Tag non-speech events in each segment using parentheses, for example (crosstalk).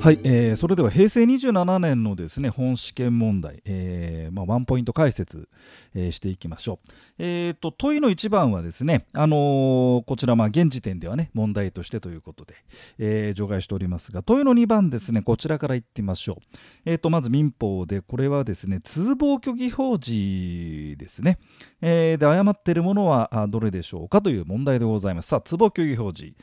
はい、えー、それでは平成27年のですね本試験問題、えーまあ、ワンポイント解説、えー、していきましょう。えーと、問いの1番はですね、あのー、こちらまあ現時点ではね問題としてということで、えー、除外しておりますが問いの2番ですねこちらからいってみましょう。えーと、まず民法でこれはですね通報虚偽表示ですね、えー、で誤っているものはどれでしょうかという問題でございます。さあ通報虚偽表示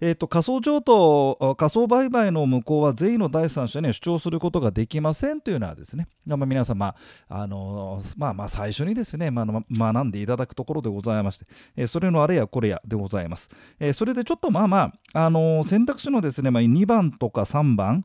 えーと、仮想譲渡、仮想売買の無効は善意の第三者に主張することができませんというのはですね、まあ、皆さん、まああのまあ、まあ最初にですね、まあ、学んでいただくところでございまして、え、それのあれやこれやでございます。え、それでちょっとまあまあ、あの選択肢のですね、まあ、2番とか3番、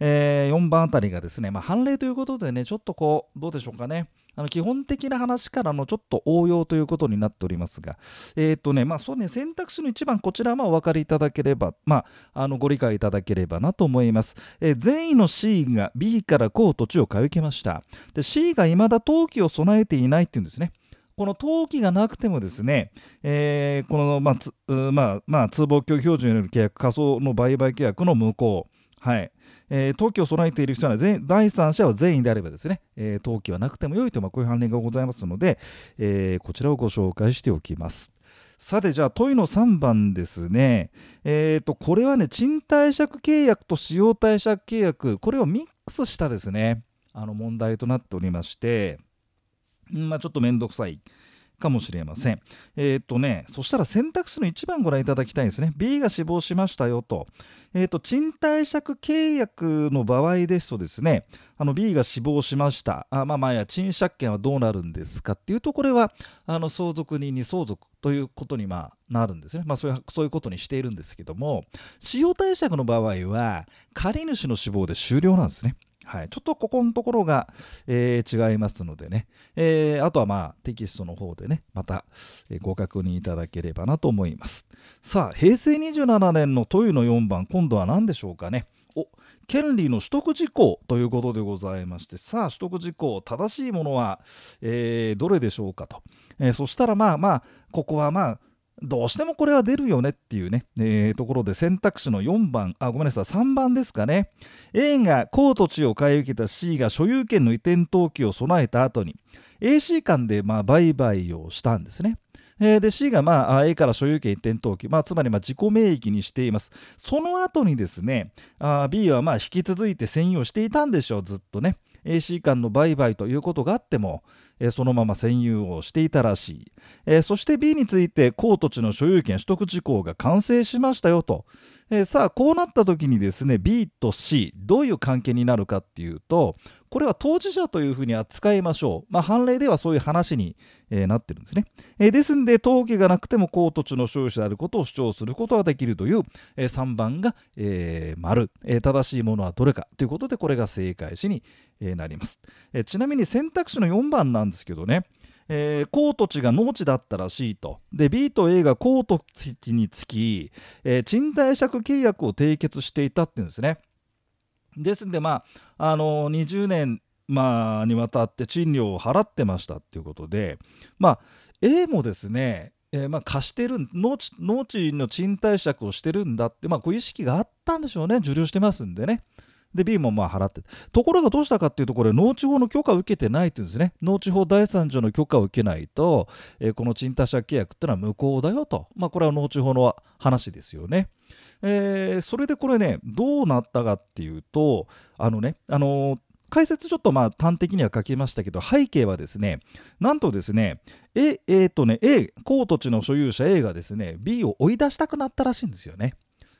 えー、4番あたりがですね、まあ、判例ということでね、ちょっとこう、どうでしょうかね。あの基本的な話からのちょっと応用ということになっておりますが、え、ー、とね、まあそうね、選択肢の1番、こちらはお分かりいただければ、まあ、あのご理解いただければなと思います。えー、善意の C が B からこう土地を買い受けました。で、C が未だ登記を備えていないっていうんですね。この登記がなくてもですね、えー、この、まあまあまあ、通報協議標準による契約、仮想の売買契約の無効、はい、えー、登記を備えている人は第三者は全員であればですね、えー、登記はなくてもよいと、まあ、こういう判例がございますので、えー、こちらをご紹介しておきます。さてじゃあ問いの3番ですね。えっ、ー、とこれはね賃貸借契約と使用貸借契約これをミックスしたですねあの問題となっておりまして、まあ、ちょっと面倒くさい。かもしれません。えっ、とね、そしたら選択肢の1番ご覧いただきたいんですね。B が死亡しましたよと。えっ、と、賃貸借契約の場合ですとですね、あの B が死亡しました。あまあまあや、賃借権はどうなるんですかっていうと、これはあの相続人に相続ということにまなるんですね。まあそういうそういうことにしているんですけども、使用貸借の場合は、借主の死亡で終了なんですね。はい、ちょっとここのところが、えー、違いますのでね、えー、あとはまあテキストの方でね、また、えー、ご確認いただければなと思います。さあ、平成27年の問いの4番、今度は何でしょうかね。お権利の取得事項ということでございまして、さあ、取得事項、正しいものは、えー、どれでしょうかと。えー、そしたらまあまあ、ここはまあ、どうしてもこれは出るよねっていうね、えー、ところで選択肢の4番、あ、ごめんなさい、3番ですかね。A が高土地を買い受けた C が所有権の移転登記を備えた後に、AC 間でまあ売買をしたんですね。えー、で C がまあ A から所有権移転登記、まあ、つまりまあ自己名義にしています。その後にですね、あ B はまあ引き続いて占有していたんでしょう、ずっとね。AC 間の売買ということがあっても、えそのまま占有をしていたらしい、えそして B について高土地の所有権取得事項が完成しましたよと、えさあこうなった時にですね B と C どういう関係になるかっていうとこれは当事者というふうに扱いましょう、まあ、判例ではそういう話に、えー、なってるんですね、えー、ですんで登記がなくても高土地の所有者であることを主張することができるという、えー、3番が、えー、丸、えー、正しいものはどれかということでこれが正解詞に、えー、なります、えー、ちなみに選択肢の4番なんですけどねえー、高土地が農地だったらしいと。で、B と A が高土地につき、えー、賃貸借契約を締結していたっていうんですね。ですんで、まあ、あの20年、まあ、にわたって賃料を払ってましたっていうことで、まあ、A もですね、えー、まあ貸してる農地農地の賃貸借をしてるんだって、まあ、こういう意識があったんでしょうね受領してますんでね。で B もまあ払ってところがどうしたかっていうとこれ農地法の許可を受けてないっていうんですね農地法第三条の許可を受けないと、えー、この賃貸借契約ってのは無効だよとまあこれは農地法の話ですよね。えー、それでこれねどうなったかっていうとあのねあのー解説ちょっとまあ端的には書きましたけど背景はですねなんとですね A, A とね A 高土地の所有者 A がですね B を追い出したくなったらしいんですよね。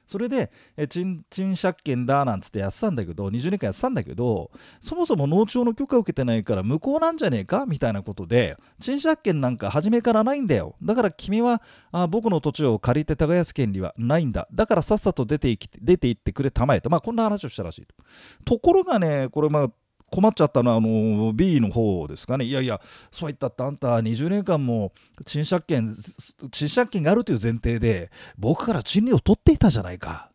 それで、え賃借権だなんつってやってたんだけど、20年間やってたんだけど、そもそも農庁の許可を受けてないから無効なんじゃねえかみたいなことで、賃借権なんか初めからないんだよ。だから君はあ僕の土地を借りて耕す権利はないんだ。だからさっさと出ていき出て行ってくれたまえと。まあこんな話をしたらしいと。ところがね、これまあ困っちゃったのはあの B の方ですかね。いやいや、そう言ったってあんた20年間も賃借権、賃借権があるという前提で僕から賃料を取っていたじゃないか。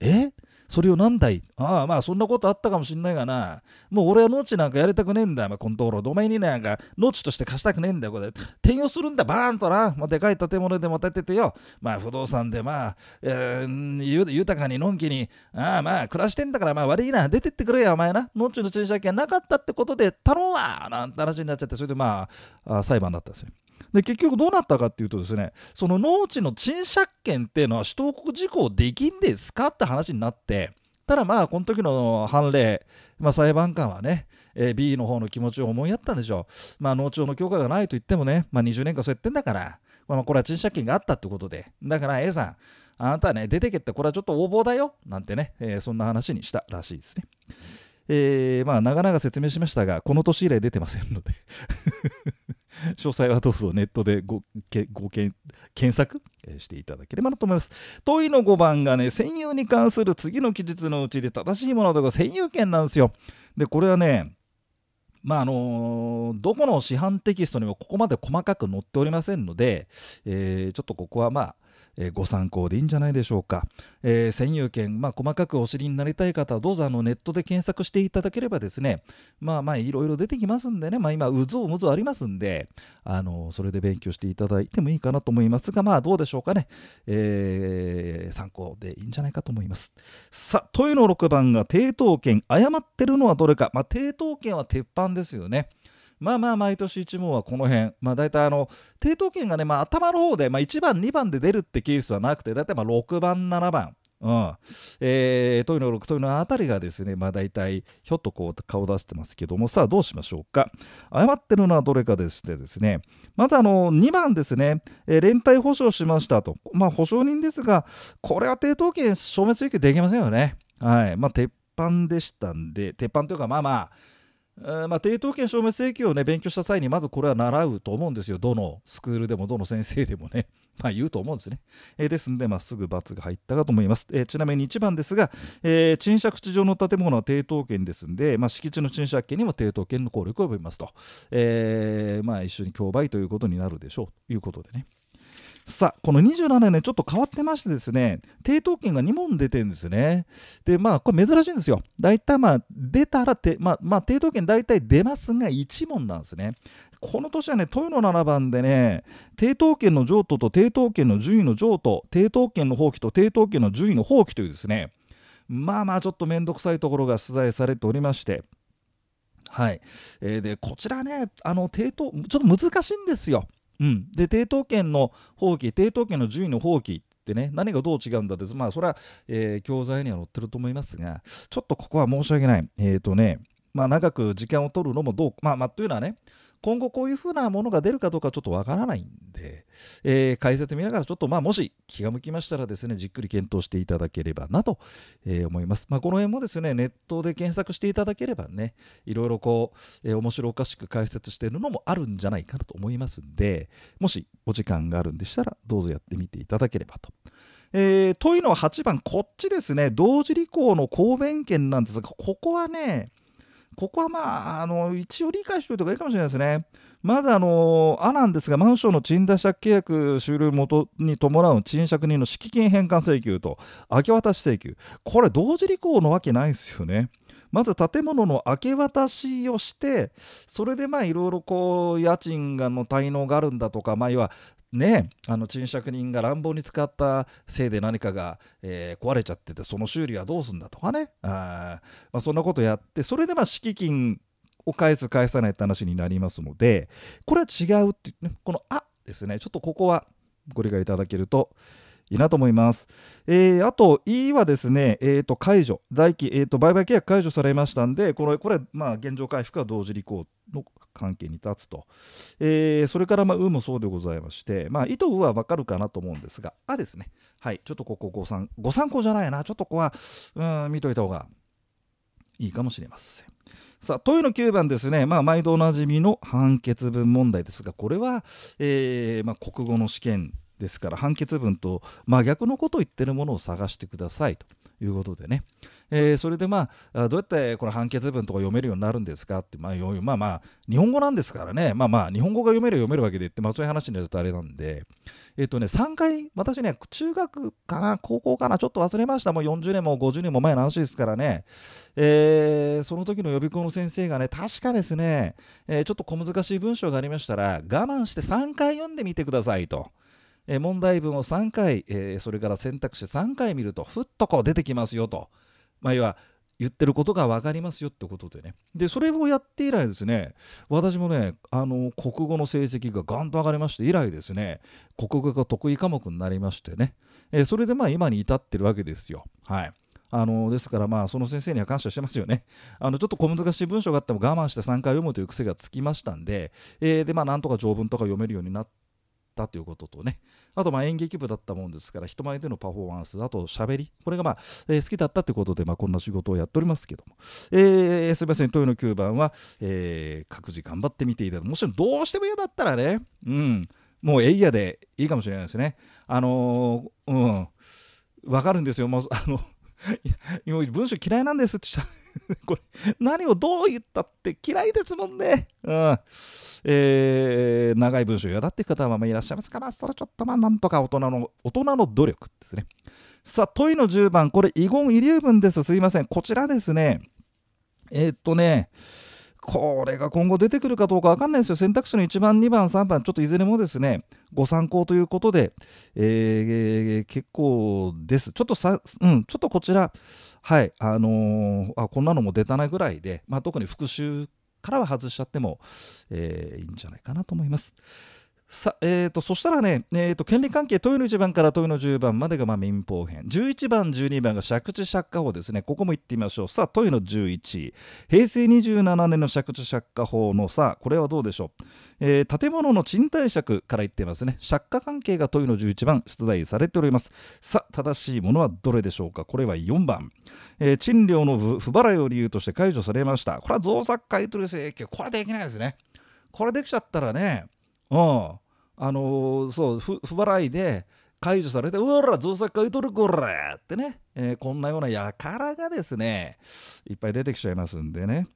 え？それを何だいああまあそんなことあったかもしんないがな。もう俺は農地なんかやりたくねえんだ。よ、まあ、このところお前になんか農地として貸したくねえんだよこれ転用するんだ。バーンとな、まあ、でかい建物でも建ててよ。まあ不動産でまあ、えー、豊かにのんきに。ああまあ暮らしてんだからまあ悪いな。出てってくれよお前な。農地の駐車権なかったってことで頼むわ。なんて話になっちゃって。それでまああ裁判だったんですよ。で結局どうなったかっていうとですねその農地の賃借権っていうのは首都国事項できんですかって話になってただまあこの時の判例、まあ、裁判官はね、B の方の気持ちを思いやったんでしょう。まあ農庁の許可がないと言ってもね、まあ、20年間そうやってんだから、まあ、これは賃借権があったってことで、だから A さん、あなたはね、出てけってこれはちょっと横暴だよなんてね、えー、そんな話にしたらしいですね。えー、まあ長々説明しましたが、この年以来出てませんので (laughs) 詳細はどうぞネットでごけごけ検索していただければなと思います。問いの5番がね、占有に関する次の記述のうちで正しいものとか占有権なんですよ。で、これはね、まああのどこの市販テキストにもここまで細かく載っておりませんので、えー、ちょっとここはまあえー、ご参考でいいんじゃないでしょうか。えー、占有権、まあ、細かくお知りになりたい方はどうぞあのネットで検索していただければですね、まあまあいろいろ出てきますんでね、まあ今、うぞうむぞうありますんで、あのそれで勉強していただいてもいいかなと思いますが、まあどうでしょうかね。えー、参考でいいんじゃないかと思います。さあ、問いの6番が抵当権、誤ってるのはどれか。まあ抵当権は鉄板ですよね。まあまあ毎年1問はこの辺、まあ大体あの、抵当権がね、まあ頭の方で、まあ1番、2番で出るってケースはなくて、大体まあ6番、7番、うん。えー、トイの6、トイのあたりがですね、まあ大体、ひょっとこう顔出してますけども、さあどうしましょうか。誤ってるのはどれかでしてですね、まずあの、2番ですね、えー、連帯保証しましたと。まあ保証人ですが、これは抵当権消滅請求できませんよね。はい。まあ鉄板でしたんで、鉄板というかまあまあ、まあ、抵当権証明請求をね勉強した際にまずこれは習うと思うんですよ。どのスクールでもどの先生でもね。(laughs) まあ言うと思うんですね、えー、ですんで、まあ、すぐ×が入ったかと思います、えー、ちなみに1番ですが、えー、賃借地上の建物は抵当権ですんで、まあ、敷地の賃借権にも抵当権の効力を及びますと、え、まあ一緒に競売ということになるでしょう。ということでね。さあ、この27年ちょっと変わってましてですね、抵当権が2問出てるんですね。で、まあ、これ珍しいんですよ。大体まあ、出たらて、まあ、まあ、抵当権大体出ますが1問なんですね。この年はね、豊の7番でね、抵当権の譲渡と抵当権の順位の譲渡、抵当権の放棄と抵当権の順位の放棄というですね、まあまあちょっと面倒くさいところが出題されておりまして、はい。えー、で、こちらね、あの、抵当、ちょっと難しいんですよ。うん、で抵当権の放棄抵当権の順位の放棄ってね何がどう違うんだですまあそれは、えー、教材には載ってると思いますがちょっとここは申し訳ない。えっ、ー、とねまあ長く時間を取るのもどうまあまあというのはね今後こういうふうなものが出るかどうかちょっとわからないんで、えー、解説見ながらちょっとまあもし気が向きましたらですねじっくり検討していただければなと、えー、思います。まあ、この辺もですねネットで検索していただければねいろいろこう、えー、面白おかしく解説しているのもあるんじゃないかなと思いますんでもしお時間があるんでしたらどうぞやってみていただければと。えー、問いのは8番、こっちですね、同時履行の公弁権なんですが、ここはね、ここはまあ、あの一応理解しておいた方がいいかもしれないですね。まずあの、あなんですが、マンションの賃貸借契約終了元に伴う賃借人の敷金返還請求と明け渡し請求、これ同時履行のわけないですよね。まず建物の明け渡しをして、それでまあいろいろこう家賃がの滞納があるんだとか、まあ、要はね、あの賃借人が乱暴に使ったせいで何かが、えー、壊れちゃっててその修理はどうすんだとかね。あ、まあ、そんなことやってそれでまあ敷金を返す返さないって話になりますのでこれは違うってねこの「あ」ですね。ちょっとここはご理解いただけるといいなと思います。えー、あと、E はですね、えー、と解除、代金、えー、と売買契約解除されましたんで、これ、これまあ、現状回復は同時履行の関係に立つと。えー、それから、まあ、うもそうでございまして、まあ、意図はわかるかなと思うんですが、あですね。はい、ちょっとここご参、ご参考じゃないな。ちょっとここは、うん、見といた方がいいかもしれません。さあ、問いの9番ですね、まあ、毎度おなじみの判決文問題ですが、これは、えーまあ、国語の試験ですから、判決文と真逆のことを言ってるものを探してくださいと。いうことでね。えー、それでまあどうやってこの判決文とか読めるようになるんですかって、まあ、まあまあ日本語なんですからね。まあまあ日本語が読める読めるわけで言って、まあ、そういう話になるとあれなんで。えっ、ー、とね3回私ね中学かな高校かなちょっと忘れました。もう40年も50年も前の話ですからね、えー、その時の予備校の先生がね確かですね、えちょっと小難しい文章がありましたら我慢して3回読んでみてくださいと。え問題文を3回、え、それから選択肢3回見るとふっとこう出てきますよと。まあ、要は言ってることが分かりますよってことでね。で、それをやって以来ですね、私もね、あの、国語の成績がガンと上がりまして、以来ですね、国語が得意科目になりましてね、え、それでまあ今に至ってるわけですよ。はい。あのですから、まあ、その先生には感謝してますよね。あのちょっと小難しい文章があっても我慢して3回読むという癖がつきましたんで、えー、で、まあ、なんとか条文とか読めるようになっったということとね、あとま演劇部だったもんですから、人前でのパフォーマンス、あと喋り、これがまあ、えー、好きだったということで、まあ、こんな仕事をやっておりますけども、えー、すみません、問いの9番は、えー、各自頑張ってみていただく。もちろんどうしても嫌だったらね、うん、もうエイヤでいいかもしれないですね。あのー、うん、わかるんですよ、もう、あの、(laughs) 今文章嫌いなんですってこれ何をどう言ったって嫌いですもんね。うんえー、長い文章嫌だって方はまあいらっしゃいますから、それちょっとまあなんとか大人の大人の努力ですね。さあ、問いの10番、これ、遺言遺留文です。すいません。こちらですね。えー、っとね、これが今後出てくるかどうか分かんないですよ。選択肢の1番、2番、3番、ちょっといずれもですね、ご参考ということで、えー、結構です。ちょっとさ、うん、ちょっとこちら、はい、あのー、あこんなのも出たなぐらいで、まあ、特に復習からは外しちゃっても、えー、いいんじゃないかなと思います。さえーと、そしたらね、えーと、権利関係、問いの1番から問いの10番までがまあ民法編、11番、12番が借地借家法ですね、ここも行ってみましょう。さあ、問いの11、平成27年の借地借家法のさあ、これはどうでしょう、えー、建物の賃貸借から言ってますね、借家関係が問いの11番、出題されております。さあ、正しいものはどれでしょうか、これは4番、えー、賃料の不払いを理由として解除されました。これは造作買取請求、これできないですね。これできちゃったらね、うん、あの、そう不払いで解除されて、うわら、造作買い取るこれってね、えー、こんなようなやからがですね、いっぱい出てきちゃいますんでね。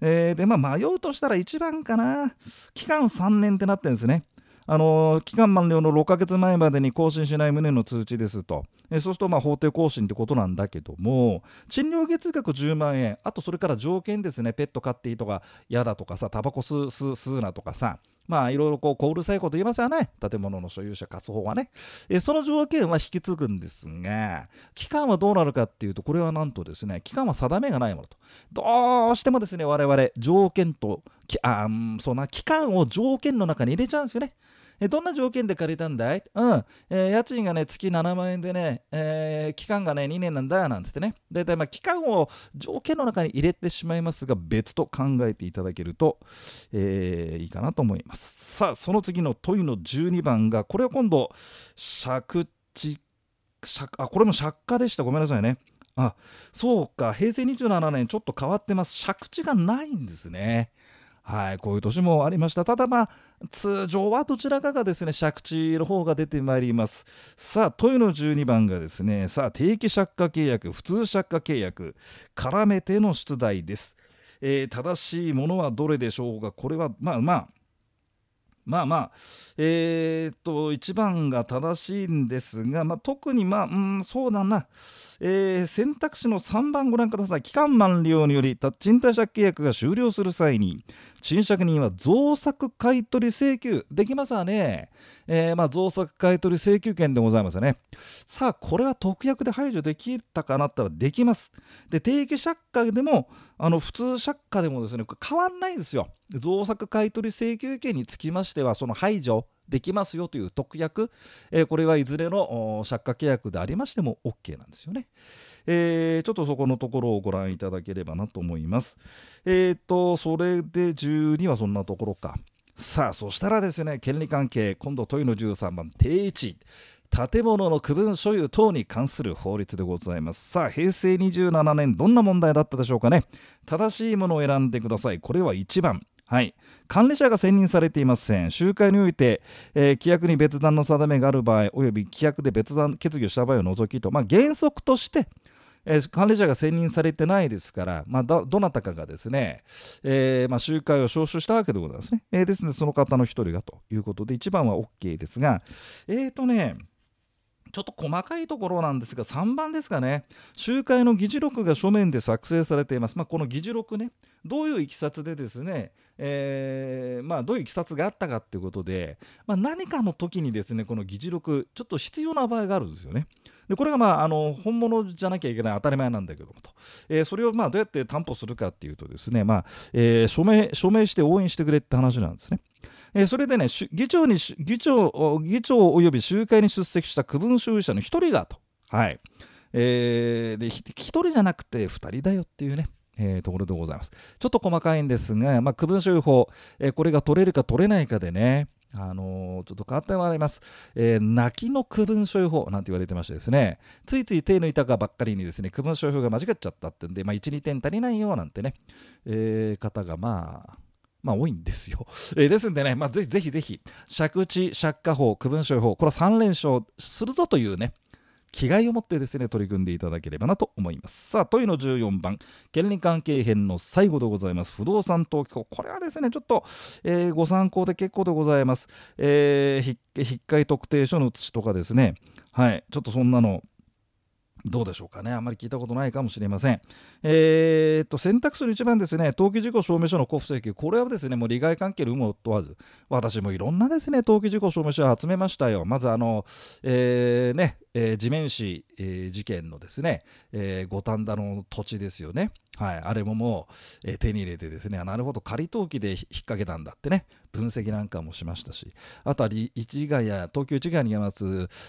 えー、で、まあ、迷うとしたら1番かな。期間3年ってなってるんですね。あの期間満了の6ヶ月前までに更新しない旨の通知ですと、えそうするとまあ法定更新ってことなんだけども、賃料月額10万円、あとそれから条件ですね、ペット飼っていいとか嫌だとかさ、タバコ吸うなとかさ、まあいろいろこう小うるさいこと言いますよね。建物の所有者、貸す方はね。えその条件は引き継ぐんですが、期間はどうなるかっていうと、これはなんとですね、期間は定めがないものと。どうしてもですね、我々、条件と、あそんな期間を条件の中に入れちゃうんですよね。えどんな条件で借りたんだい?うん、えー、家賃がね、月7万円でね、えー、期間がね、2年なんだ、なんつってね。だいたいまあ期間を条件の中に入れてしまいますが、別と考えていただけると、えー、いいかなと思います。さあ、その次の問いの12番が、これは今度、借地、借あ、これも借家でした。ごめんなさいね。あ、そうか、平成27年ちょっと変わってます。借地がないんですね。はい、こういう年もありました。ただまあ、通常はどちらかがですね、借地の方が出てまいります。さあ、問いの12番がですね、さあ、定期借家契約、普通借家契約、絡めての出題です。えー、正しいものはどれでしょうか？これは、まあまあ、まあまあ、えー、っと、1番が正しいんですが、まあ、特にまあ、うん、そうだな、えー、選択肢の3番ご覧ください。期間満了により、賃貸借契約が終了する際に、賃借人は増作買取請求できますわね。えー、まあ、増作買取請求権でございますよね。さあ、これは特約で排除できたかなったらできます。で、定期借家でも、あの普通借家でもですね、変わんないんですよ。増作買取請求権につきましては、その排除できますよという特約、えー、これはいずれの借家契約でありましても OK なんですよね。えー、ちょっとそこのところをご覧いただければなと思います。えっ、ー、と、それで12はそんなところか。さあ、そしたらですね、権利関係、今度問いの13番、定位置。建物の区分所有等に関する法律でございます。さあ、平成27年、どんな問題だったでしょうかね。正しいものを選んでください。これは1番。はい、管理者が選任されていません。集会において、えー、規約に別段の定めがある場合、および規約で別段決議をした場合を除きと、まあ、原則として、えー、管理者が選任されてないですから、まあ、どなたかがですね、えーまあ、集会を招集したわけでございますね。えー、ですので、その方の一人がということで、1番は OK ですが、えっ、ー、とね、ちょっと細かいところなんですが、3番ですかね、集会の議事録が書面で作成されています。まあ、この議事録ね、どういういきさつでですね、えー、まあ、どういういきさつがあったかっていうことで、まあ、何かの時にですね、この議事録、ちょっと必要な場合があるんですよね。でこれが、まあ、あの本物じゃなきゃいけない当たり前なんだけどもと、えー、それをまあどうやって担保するかっていうとですね、まあえー、署名署名して応援してくれって話なんですね。えー、それでね議長に議長議長及び集会に出席した区分所有者の1人がと、はいえー、で1人じゃなくて2人だよっていうねえー、ところでございます。ちょっと細かいんですが、まあ、区分所有法、えー、これが取れるか取れないかでね、あの、ちょっと変わってまいります。えー、泣きの区分所有法なんて言われてましてですね、ついつい手抜いたかばっかりにですね、区分所有法が間違っちゃったってんで、まあ、1、2点足りないよなんてね、えー、方がまあ、まあ多いんですよ。えー、ですんでね、まあ、ぜひぜひぜひ、借地借家法、区分所有法、これは3連勝するぞというね、気概を持ってですね取り組んでいただければなと思います。さあ問いの14番。権利関係編の最後でございます。不動産登記法。これはですねちょっと、えー、ご参考で結構でございます、えー、引っかい特定書の写しとかですね。はい。ちょっとそんなのどうでしょうかね。あんまり聞いたことないかもしれません。えー、っと選択肢の一番ですね登記事項証明書の交付請求。これはですねもう利害関係の有無を問わず私もいろんなですね登記事項証明書を集めましたよ。まずあの、えー、ねえー、地面師、えー、事件のですね、えー、五反田の土地ですよね、はい、あれももう、えー、手に入れてですねなるほど。仮登記で引っ掛けたんだってね。分析なんかもしましたしあとは市ヶ谷東京市ヶ谷にます、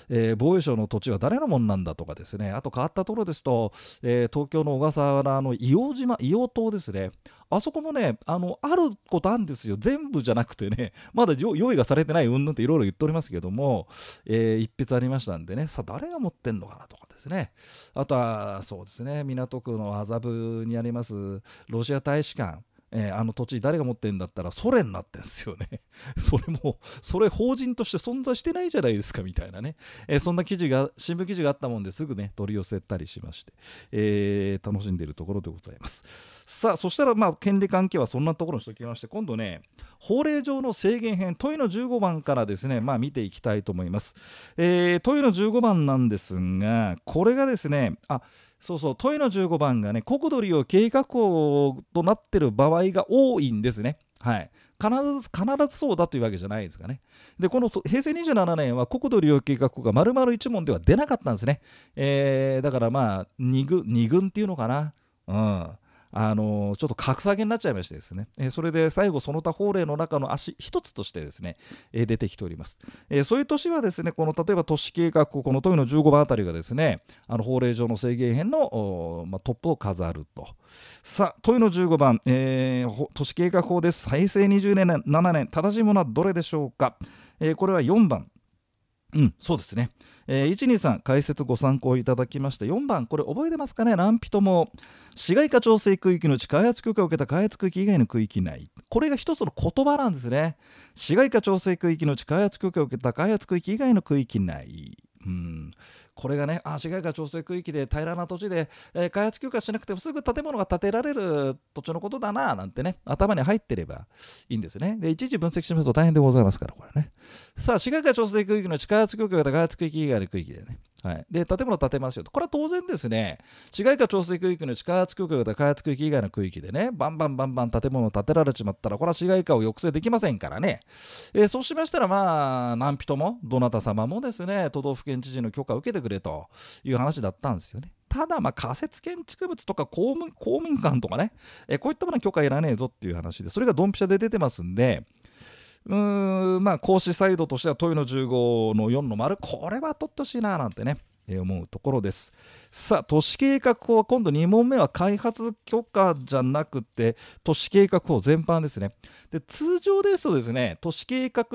えー、防衛省の土地は誰のもんなんだとかですねあと変わったところですと、えー、東京の小笠原の硫黄島硫黄島ですね。あそこもねあのあることあるんですよ。全部じゃなくてね (laughs) まだ用意がされてないうんぬんっていろいろ言っておりますけども、えー、一筆ありましたんでねさあ誰が持ってんのかなとかですね。あとはそうですね港区の麻布にありますロシア大使館。えー、あの土地誰が持ってんだったらソ連になってんですよね。(laughs) それも、それ法人として存在してないじゃないですかみたいなね、えー、そんな記事が、新聞記事があったもんですぐね、取り寄せたりしまして、えー、楽しんでいるところでございます。さあ、そしたら、まあ、権利関係はそんなところにしておきまして、今度ね、法令上の制限編、問いの15番からですね、まあ、見ていきたいと思います。え、問いの15番なんですが、これがですね、あ、そうそう問いの15番がね国土利用計画法となってる場合が多いんですね。はい必ず必ずそうだというわけじゃないですかね。で、この平成27年は国土利用計画法が丸々1問では出なかったんですね。えー、だからまあ2軍、2軍っていうのかな。うん。あのちょっと格下げになっちゃいましてですね、えそれで最後その他法令の中の足一つとしてですね、え出てきております、えそういう年はですねこの例えば都市計画この問いの15番あたりがですねあの法令上の制限編の、まトップを飾ると。さあ問いの15番、えー、都市計画法です。平成20年7年正しいものはどれでしょうか、え、これは4番。うんそうですね。えー、123解説ご参考いただきまして4番これ覚えてますかね？何人も市街化調整区域のうち開発許可を受けた開発区域以外の区域内。これが一つの言葉なんですね。市街化調整区域のうち開発許可を受けた開発区域以外の区域内。うん。これがね、あ市街化調整区域で平らな土地で、えー、開発許可しなくてもすぐ建物が建てられる土地のことだな、なんてね、頭に入ってればいいんですね。で、いちいち分析しますと大変でございますから、これね。さあ、市街化調整区域の地開発許可が開発区域以外の区域でね、はい、で建物建てますよと、これは当然ですね、市街化調整区域の地下圧区域が開発区域以外の区域でね、バンバンバンバン建物を建てられちまったら、これは市街化を抑制できませんからね、えー、そうしましたら、まあ、何人も、どなた様もですね、都道府県知事の許可を受けてくれという話だったんですよね。ただ、まあ、仮設建築物とか公務公民館とかね、え、こういったものは許可いらねえぞっていう話で、それがドンピシャで出てますんで、うーんまあ講師サイドとしては問いの15の4の丸これは取ってほしいななんてねえ思うところですさあ都市計画法は今度2問目は開発許可じゃなくて都市計画法全般ですねで通常ですとですね都市計画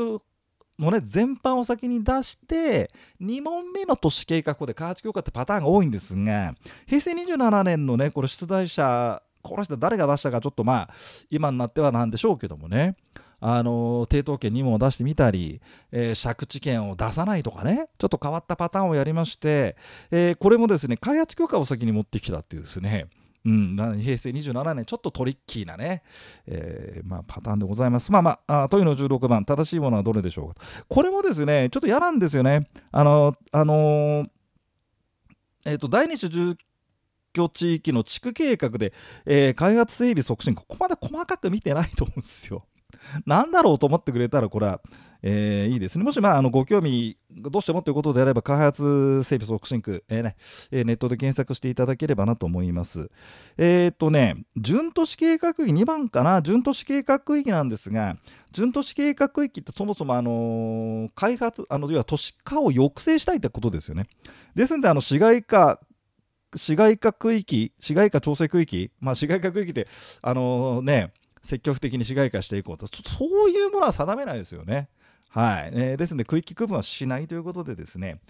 のね全般を先に出して2問目の都市計画法で開発許可ってパターンが多いんですが平成27年のねこれ出題者この人誰が出したかちょっとまあ今になってはなんでしょうけどもね。あの抵当権2問を出してみたり、えー、借地権を出さないとかねちょっと変わったパターンをやりまして、えー、これもですね開発許可を先に持ってきたっていうですねうん、平成27年、ちょっとトリッキーなね、えー、まあ、パターンでございます。まあまあ、あ問いの16番、正しいものはどれでしょうか。これもですね、ちょっと嫌なんですよね。あの、あのー、えっ、ー、と、第二種住居地域の地区計画で、えー、開発整備促進、ここまで細かく見てないと思うんですよ。なんだろうと思ってくれたら、これは、えー、いいですね。もし、まあ、あのご興味、どうしてもということであれば、開発整備促進区、えーねえー、ネットで検索していただければなと思います。えっ、とね、準都市計画域2番かな、準都市計画区域なんですが、準都市計画区域ってそもそも、あの開発、あの要は都市化を抑制したいってことですよね。ですので、あの市街化、市街化区域、市街化調整区域、まあ、市街化区域って、あの、ね、積極的に市街化していこうと、そういうものは定めないですよね。はい、えー、ですので区域区分はしないということでですね、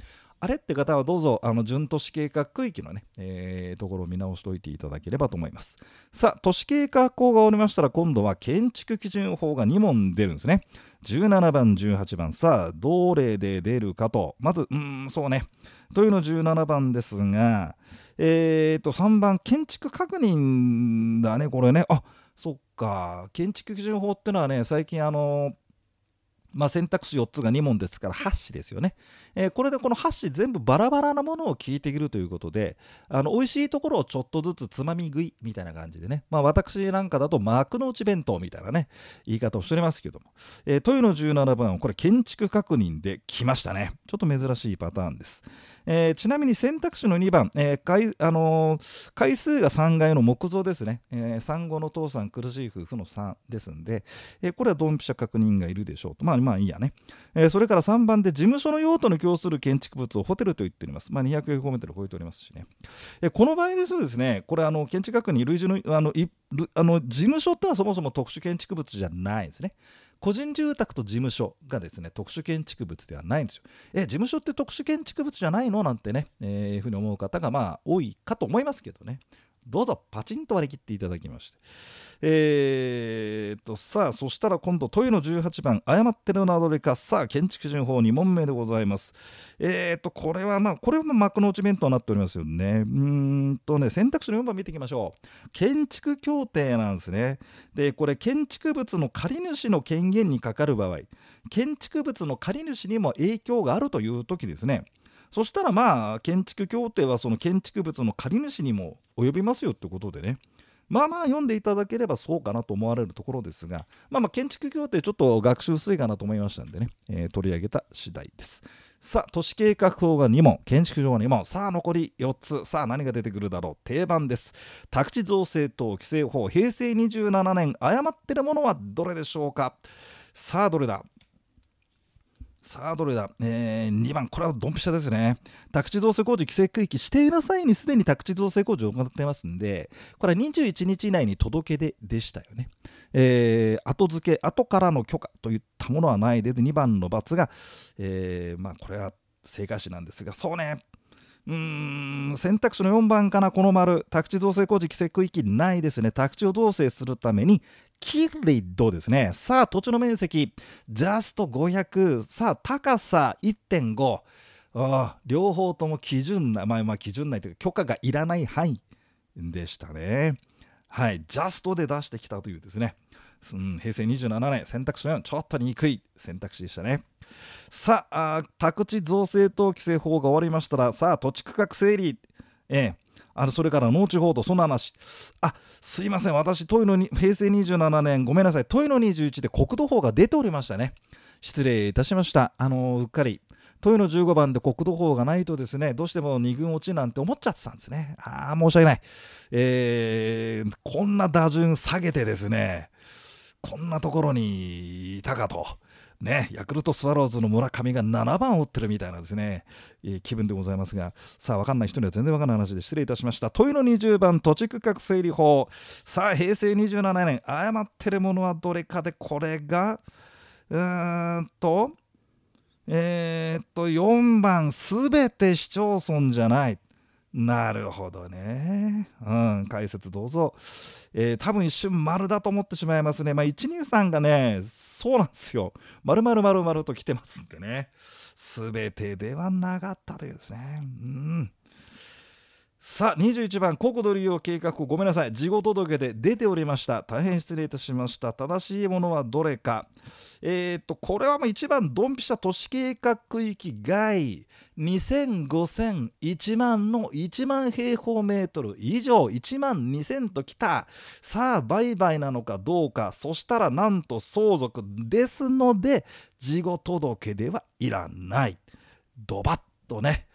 あれって方はどうぞ、あの準都市計画区域のね、えー、ところを見直しておいていただければと思います。さあ、都市計画法が終わりましたら、今度は建築基準法が2問出るんですね。17番、18番、さあ、どれで出るかと、まず、うん、そうね、というの17番ですが、えーと、3番、建築確認だね、これね。あそっか、建築基準法っていうのはね、最近、あのまあ、選択肢4つが2問ですから8子ですよね、えー、これでこの8子全部バラバラなものを聞いているということであの美味しいところをちょっとずつつまみ食いみたいな感じでね、まあ、私なんかだと幕の内弁当みたいなね言い方をしておりますけども、えー、問いの17番はこれ建築確認で来ましたね。ちょっと珍しいパターンです。えー、ちなみに選択肢の2番、えー回あのー、回数が3階の木造ですね、えー、産後の父さん苦しい夫婦の3ですんで、えー、これはドンピシャ確認がいるでしょうと。まあまあいいやね、えー、それから3番で事務所の用途に供する建築物をホテルと言っております、まあ、200平方メートル超えておりますしね、えー、この場合ですとですねこれあの建築学に類似のあのいあの事務所ってのはそもそも特殊建築物じゃないですね。個人住宅と事務所がですね特殊建築物ではないんですよ。え事務所って特殊建築物じゃないの？なんてね、えー、いうふうに思う方がまあ多いかと思いますけどね。どうぞパチンと割り切っていただきまして。えー、と、さあ、そしたら今度、問いの18番、誤ってるのはどれか、さあ、建築基準法2問目でございます。えーと、これはまあ、これは幕の内弁当になっておりますよね。うんとね、選択肢の4番見ていきましょう。建築協定なんですね。で、これ、建築物の借主の権限にかかる場合、建築物の借主にも影響があるという時ですね。そしたらまあ建築協定はその建築物の借り主にも及びますよってことでね。まあまあ読んでいただければそうかなと思われるところですがまあまあ建築協定ちょっと学習薄いかなと思いましたんでね、えー、取り上げた次第です。さあ都市計画法が2問。建築上が2問。さあ残り4つ。さあ何が出てくるだろう。定番です。宅地造成等規制法平成27年誤ってるものはどれでしょうか。さあどれだ。さあどれだ、えー、2番。これはドンピシャですね。宅地造成工事規制区域指定の際にすでに宅地造成工事を行ってますんでこれは21日以内に届け出でしたよね、えー、後付け後からの許可といったものはないで2番の×が、えー、まあこれは正解詞なんですがそうね。うーん選択肢の4番かな、この丸、宅地造成工事規制区域ないですね、宅地を造成するためにキリドですね。さあ、土地の面積、ジャスト500。さあ、高さ1.5。あ両方とも基準内、まあ、まあ基準内というか許可がいらない範囲でしたね。はい、ジャストで出してきたというですね。うん、平成27年、選択肢の4、ちょっと憎い選択肢でしたね。さあ、宅地造成等規制法が終わりましたら、さあ、土地区画整理、ええ、あのそれから農地報道、その話。あすいません、私、トイの平成27年、ごめんなさい、トイの21で国土法が出ておりましたね。失礼いたしました。あのうっかり。トイの15番で国土法がないとですね、どうしても2軍落ちなんて思っちゃってたんですね。ああ、申し訳ない。えー、こんな打順下げてですね、こんなところにいたかと。ね、ヤクルトスワローズの村上が7番を打ってるみたいなですね、えー、気分でございますが、さあ、わかんない人には全然わかんない話で失礼いたしました。問いの20番、土地区画整理法。さあ、平成27年、誤ってるものはどれかで、これが、うーんと、えー、っと、4番、すべて市町村じゃない。なるほどね。うん、解説どうぞ。えー、多分一瞬丸だと思ってしまいますね。まあ、123がね、そうなんですよ。丸々丸々と来てますんでね。すべてではなかったというですね。うん。さあ21番国土利用計画ごめんなさい。事後届で出ておりました。大変失礼いたしました。正しいものはどれか。えっ、とこれはもう1番ドンピシャ都市計画区域外。25001万の1万平方メートル以上。1万2000ときた。さあ売買なのかどうか。そしたらなんと相続ですので事後届ではいらない。ドバッとね。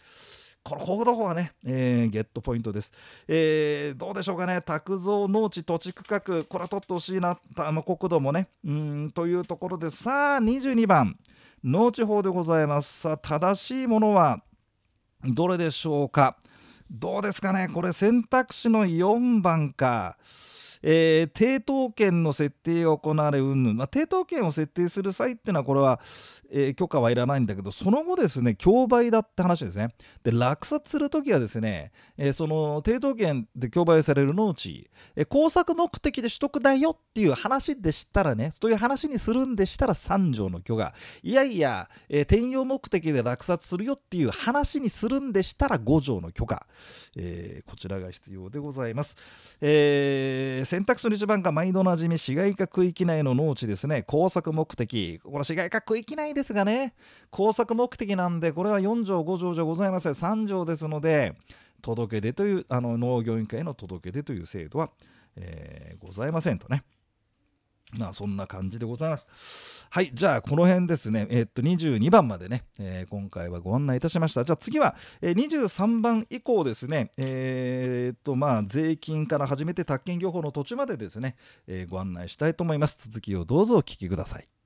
この国土法はね、えー、ゲットポイントです、えー、どうでしょうかね、卓造農地土地区画、これは取ってほしいな、国土もね、うんというところで、さあ、22番、農地法でございます。さあ、正しいものはどれでしょうか。どうですかね、これ選択肢の4番か。えー、抵当権の設定が行われうんぬん、まあ、抵当権を設定する際っていうのはこれは、えー、許可はいらないんだけどその後ですね競売だって話ですね。で落札するときはですね、えー、その抵当権で競売される農地、え工作目的で取得だよっていう話でしたらねそういう話にするんでしたら3条の許可。いやいや、え転用目的で落札するよっていう話にするんでしたら5条の許可、えこちらが必要でございます、えー選択肢の1番が毎度なじみ市街化区域内の農地ですね。工作目的。この市街化区域内ですがね。工作目的なんでこれは4条5条じゃございません。3条ですので届け出というあの農業委員会の届け出という制度は、えー、ございませんとね。まあそんな感じでございます。はい、じゃあこの辺ですね、えー、っと22番までね、えー、今回はご案内いたしました。じゃあ次は、えー、23番以降ですね、えー、っとまあ税金から始めて宅建業法の途中までですね、えご案内したいと思います。続きをどうぞお聞きください。